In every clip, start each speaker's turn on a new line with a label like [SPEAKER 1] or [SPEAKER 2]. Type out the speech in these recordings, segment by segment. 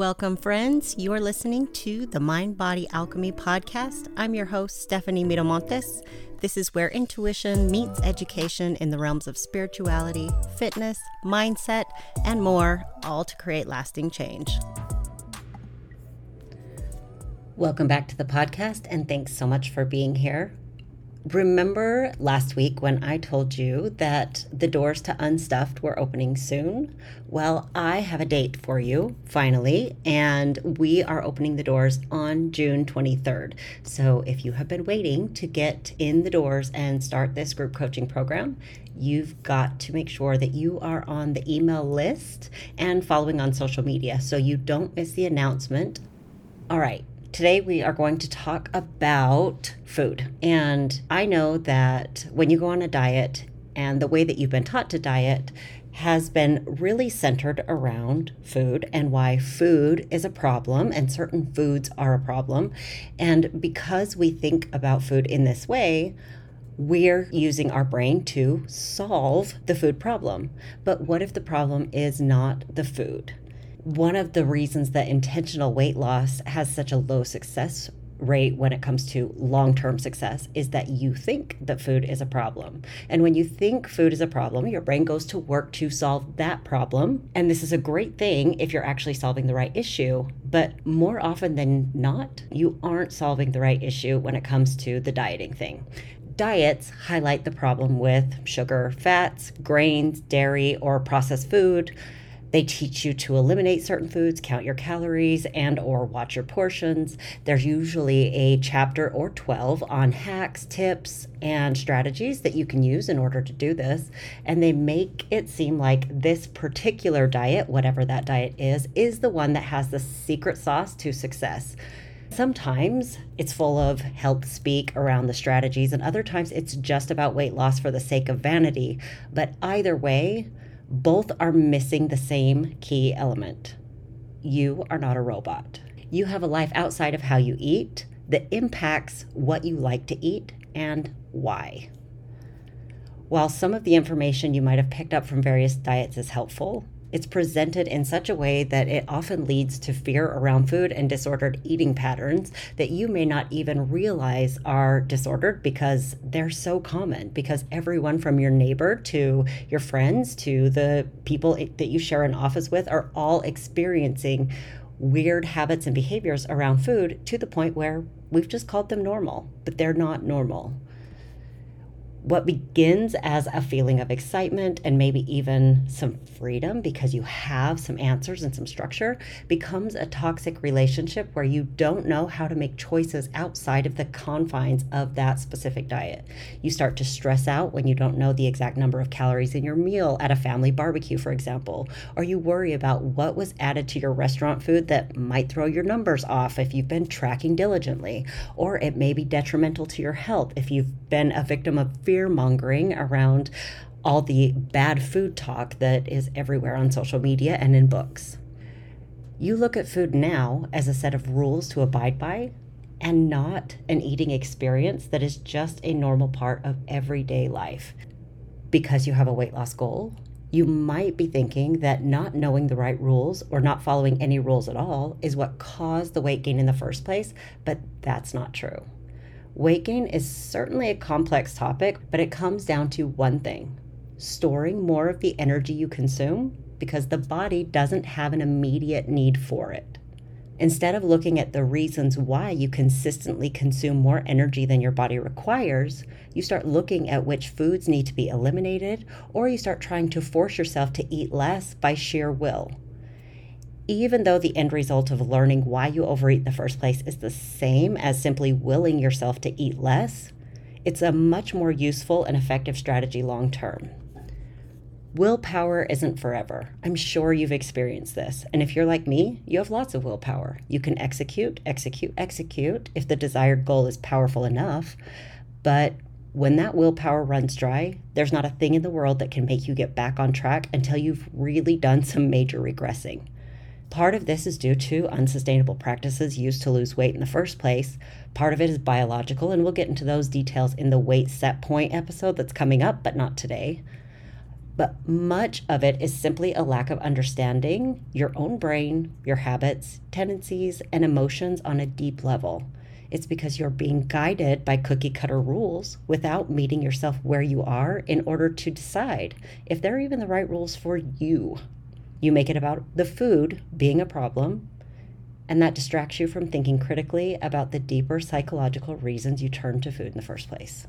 [SPEAKER 1] Welcome, friends. You are listening to the Mind Body Alchemy podcast. I'm your host, Stephanie Miramontes. This is where intuition meets education in the realms of spirituality, fitness, mindset, and more, all to create lasting change. Welcome back to the podcast, and thanks so much for being here. Remember last week when I told you that the doors to Unstuffed were opening soon? Well, I have a date for you finally, and we are opening the doors on June 23rd. So if you have been waiting to get in the doors and start this group coaching program, you've got to make sure that you are on the email list and following on social media so you don't miss the announcement. All right, Today, we are going to talk about food. And I know that when you go on a diet and the way that you've been taught to diet has been really centered around food and why food is a problem and certain foods are a problem. And because we think about food in this way, we're using our brain to solve the food problem. But what if the problem is not the food? One of the reasons that intentional weight loss has such a low success rate when it comes to long term success is that you think that food is a problem. And when you think food is a problem, your brain goes to work to solve that problem. And this is a great thing if you're actually solving the right issue. But more often than not, you aren't solving the right issue when it comes to the dieting thing. Diets highlight the problem with sugar, fats, grains, dairy, or processed food they teach you to eliminate certain foods, count your calories and or watch your portions. There's usually a chapter or 12 on hacks, tips, and strategies that you can use in order to do this. And they make it seem like this particular diet, whatever that diet is, is the one that has the secret sauce to success. Sometimes it's full of health speak around the strategies, and other times it's just about weight loss for the sake of vanity. But either way, both are missing the same key element. You are not a robot. You have a life outside of how you eat that impacts what you like to eat and why. While some of the information you might have picked up from various diets is helpful, it's presented in such a way that it often leads to fear around food and disordered eating patterns that you may not even realize are disordered because they're so common. Because everyone from your neighbor to your friends to the people that you share an office with are all experiencing weird habits and behaviors around food to the point where we've just called them normal, but they're not normal what begins as a feeling of excitement and maybe even some freedom because you have some answers and some structure becomes a toxic relationship where you don't know how to make choices outside of the confines of that specific diet. You start to stress out when you don't know the exact number of calories in your meal at a family barbecue, for example, or you worry about what was added to your restaurant food that might throw your numbers off if you've been tracking diligently, or it may be detrimental to your health if you've been a victim of fear mongering around all the bad food talk that is everywhere on social media and in books. You look at food now as a set of rules to abide by and not an eating experience that is just a normal part of everyday life. Because you have a weight loss goal, you might be thinking that not knowing the right rules or not following any rules at all is what caused the weight gain in the first place, but that's not true. Weight gain is certainly a complex topic, but it comes down to one thing storing more of the energy you consume because the body doesn't have an immediate need for it. Instead of looking at the reasons why you consistently consume more energy than your body requires, you start looking at which foods need to be eliminated, or you start trying to force yourself to eat less by sheer will even though the end result of learning why you overeat in the first place is the same as simply willing yourself to eat less, it's a much more useful and effective strategy long term. Willpower isn't forever. I'm sure you've experienced this. And if you're like me, you have lots of willpower. You can execute, execute, execute if the desired goal is powerful enough. But when that willpower runs dry, there's not a thing in the world that can make you get back on track until you've really done some major regressing. Part of this is due to unsustainable practices used to lose weight in the first place. Part of it is biological, and we'll get into those details in the weight set point episode that's coming up, but not today. But much of it is simply a lack of understanding your own brain, your habits, tendencies, and emotions on a deep level. It's because you're being guided by cookie cutter rules without meeting yourself where you are in order to decide if they're even the right rules for you. You make it about the food being a problem, and that distracts you from thinking critically about the deeper psychological reasons you turn to food in the first place.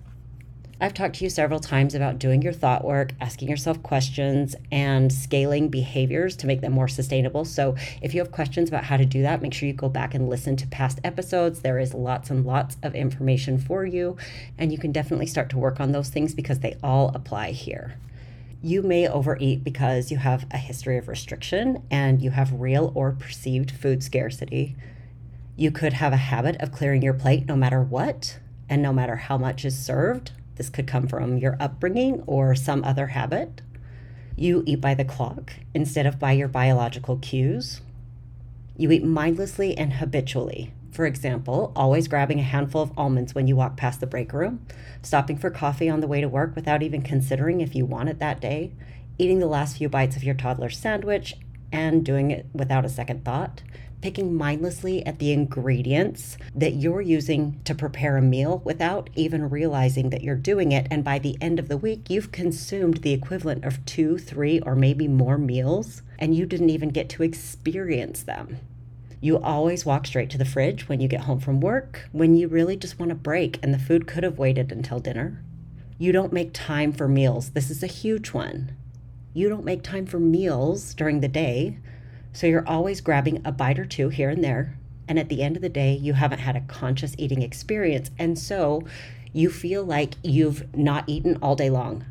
[SPEAKER 1] I've talked to you several times about doing your thought work, asking yourself questions, and scaling behaviors to make them more sustainable. So, if you have questions about how to do that, make sure you go back and listen to past episodes. There is lots and lots of information for you, and you can definitely start to work on those things because they all apply here. You may overeat because you have a history of restriction and you have real or perceived food scarcity. You could have a habit of clearing your plate no matter what and no matter how much is served this could come from your upbringing or some other habit. You eat by the clock instead of by your biological cues. You eat mindlessly and habitually. For example, always grabbing a handful of almonds when you walk past the break room, stopping for coffee on the way to work without even considering if you want it that day, eating the last few bites of your toddler's sandwich and doing it without a second thought, picking mindlessly at the ingredients that you're using to prepare a meal without even realizing that you're doing it. And by the end of the week, you've consumed the equivalent of two, three, or maybe more meals, and you didn't even get to experience them. You always walk straight to the fridge when you get home from work, when you really just want a break and the food could have waited until dinner. You don't make time for meals. This is a huge one. You don't make time for meals during the day so you're always grabbing a bite or two here and there. And at the end of the day, you haven't had a conscious eating experience. And so you feel like you've not eaten all day long.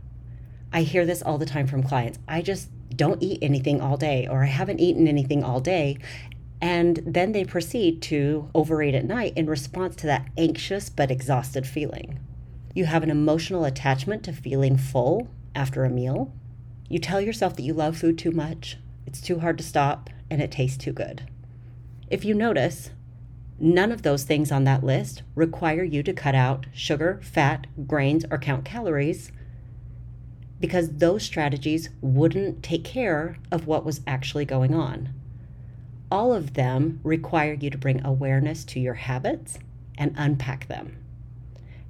[SPEAKER 1] I hear this all the time from clients. I just don't eat anything all day, or I haven't eaten anything all day. And then they proceed to overeat at night in response to that anxious but exhausted feeling. You have an emotional attachment to feeling full after a meal. You tell yourself that you love food too much, it's too hard to stop, and it tastes too good. If you notice, none of those things on that list require you to cut out sugar, fat, grains, or count calories because those strategies wouldn't take care of what was actually going on. All of them require you to bring awareness to your habits and unpack them.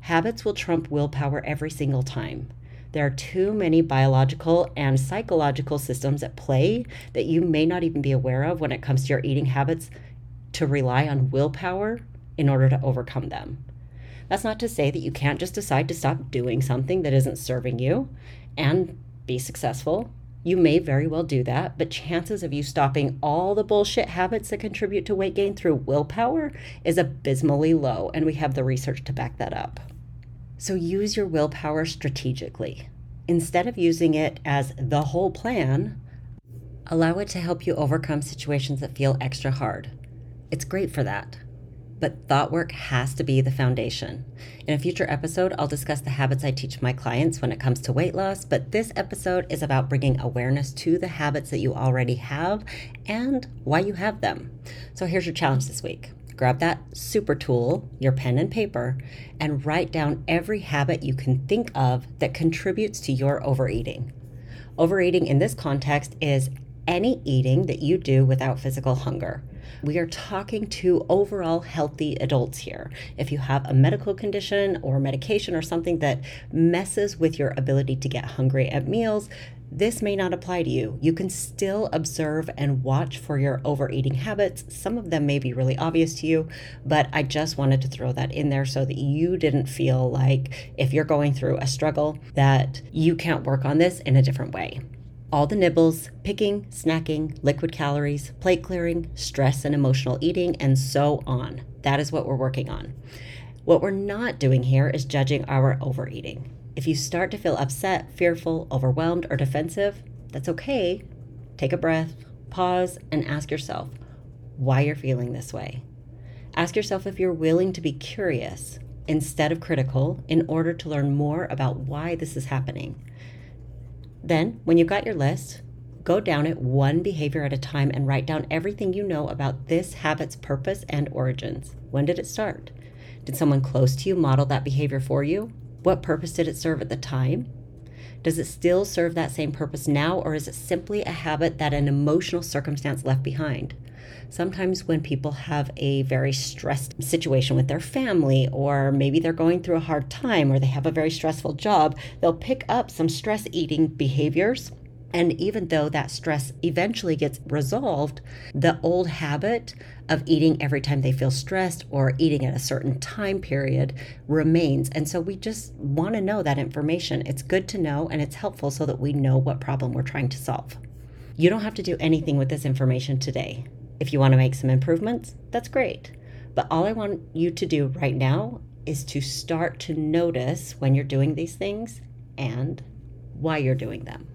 [SPEAKER 1] Habits will trump willpower every single time. There are too many biological and psychological systems at play that you may not even be aware of when it comes to your eating habits to rely on willpower in order to overcome them. That's not to say that you can't just decide to stop doing something that isn't serving you and be successful. You may very well do that, but chances of you stopping all the bullshit habits that contribute to weight gain through willpower is abysmally low, and we have the research to back that up. So use your willpower strategically. Instead of using it as the whole plan, allow it to help you overcome situations that feel extra hard. It's great for that. But thought work has to be the foundation. In a future episode, I'll discuss the habits I teach my clients when it comes to weight loss, but this episode is about bringing awareness to the habits that you already have and why you have them. So here's your challenge this week grab that super tool, your pen and paper, and write down every habit you can think of that contributes to your overeating. Overeating in this context is any eating that you do without physical hunger. We are talking to overall healthy adults here. If you have a medical condition or medication or something that messes with your ability to get hungry at meals, this may not apply to you. You can still observe and watch for your overeating habits. Some of them may be really obvious to you, but I just wanted to throw that in there so that you didn't feel like if you're going through a struggle that you can't work on this in a different way. All the nibbles, picking, snacking, liquid calories, plate clearing, stress and emotional eating, and so on. That is what we're working on. What we're not doing here is judging our overeating. If you start to feel upset, fearful, overwhelmed, or defensive, that's okay. Take a breath, pause, and ask yourself why you're feeling this way. Ask yourself if you're willing to be curious instead of critical in order to learn more about why this is happening. Then, when you've got your list, go down it one behavior at a time and write down everything you know about this habit's purpose and origins. When did it start? Did someone close to you model that behavior for you? What purpose did it serve at the time? Does it still serve that same purpose now, or is it simply a habit that an emotional circumstance left behind? Sometimes, when people have a very stressed situation with their family, or maybe they're going through a hard time, or they have a very stressful job, they'll pick up some stress eating behaviors and even though that stress eventually gets resolved, the old habit of eating every time they feel stressed or eating at a certain time period remains. And so we just want to know that information. It's good to know and it's helpful so that we know what problem we're trying to solve. You don't have to do anything with this information today. If you want to make some improvements, that's great. But all I want you to do right now is to start to notice when you're doing these things and why you're doing them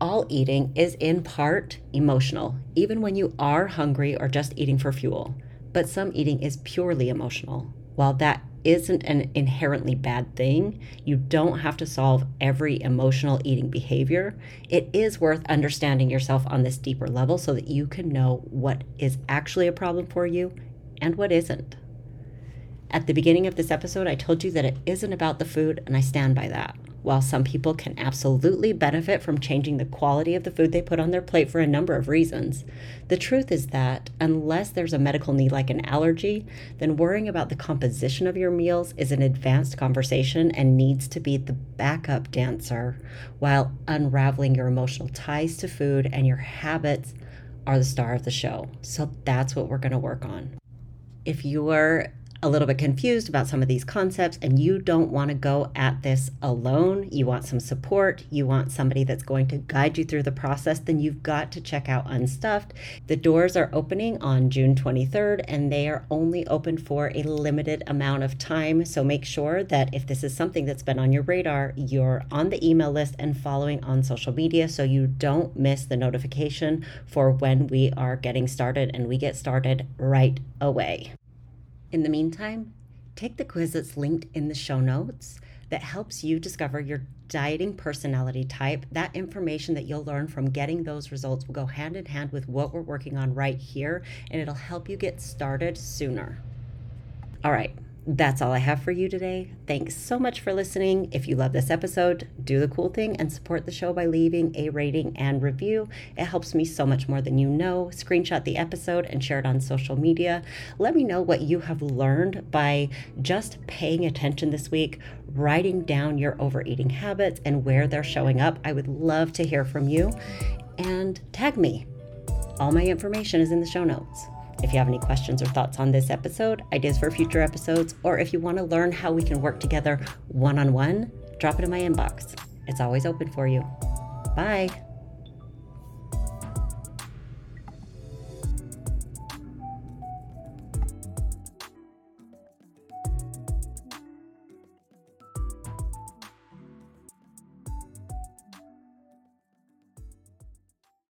[SPEAKER 1] all eating is in part emotional, even when you are hungry or just eating for fuel. But some eating is purely emotional. While that isn't an inherently bad thing, you don't have to solve every emotional eating behavior. It is worth understanding yourself on this deeper level so that you can know what is actually a problem for you and what isn't. At the beginning of this episode, I told you that it isn't about the food, and I stand by that. While some people can absolutely benefit from changing the quality of the food they put on their plate for a number of reasons, the truth is that unless there's a medical need like an allergy, then worrying about the composition of your meals is an advanced conversation and needs to be the backup dancer while unraveling your emotional ties to food and your habits are the star of the show. So that's what we're going to work on. If you're a little bit confused about some of these concepts and you don't want to go at this alone, you want some support, you want somebody that's going to guide you through the process, then you've got to check out Unstuffed. The doors are opening on June 23rd and they are only open for a limited amount of time. So make sure that if this is something that's been on your radar, you're on the email list and following on social media so you don't miss the notification for when we are getting started and we get started right away. In the meantime, take the quiz that's linked in the show notes that helps you discover your dieting personality type. That information that you'll learn from getting those results will go hand in hand with what we're working on right here, and it'll help you get started sooner. All right that's all I have for you today. Thanks so much for listening. If you love this episode, do the cool thing and support the show by leaving a rating and review. It helps me so much more than you know. Screenshot the episode and share it on social media. Let me know what you have learned by just paying attention this week, writing down your overeating habits and where they're showing up. I would love to hear from you and tag me. All my information is in the show notes. If you have any questions or thoughts on this episode, ideas for future episodes, or if you want to learn how we can work together one on one, drop it in my inbox. It's always open for you. Bye.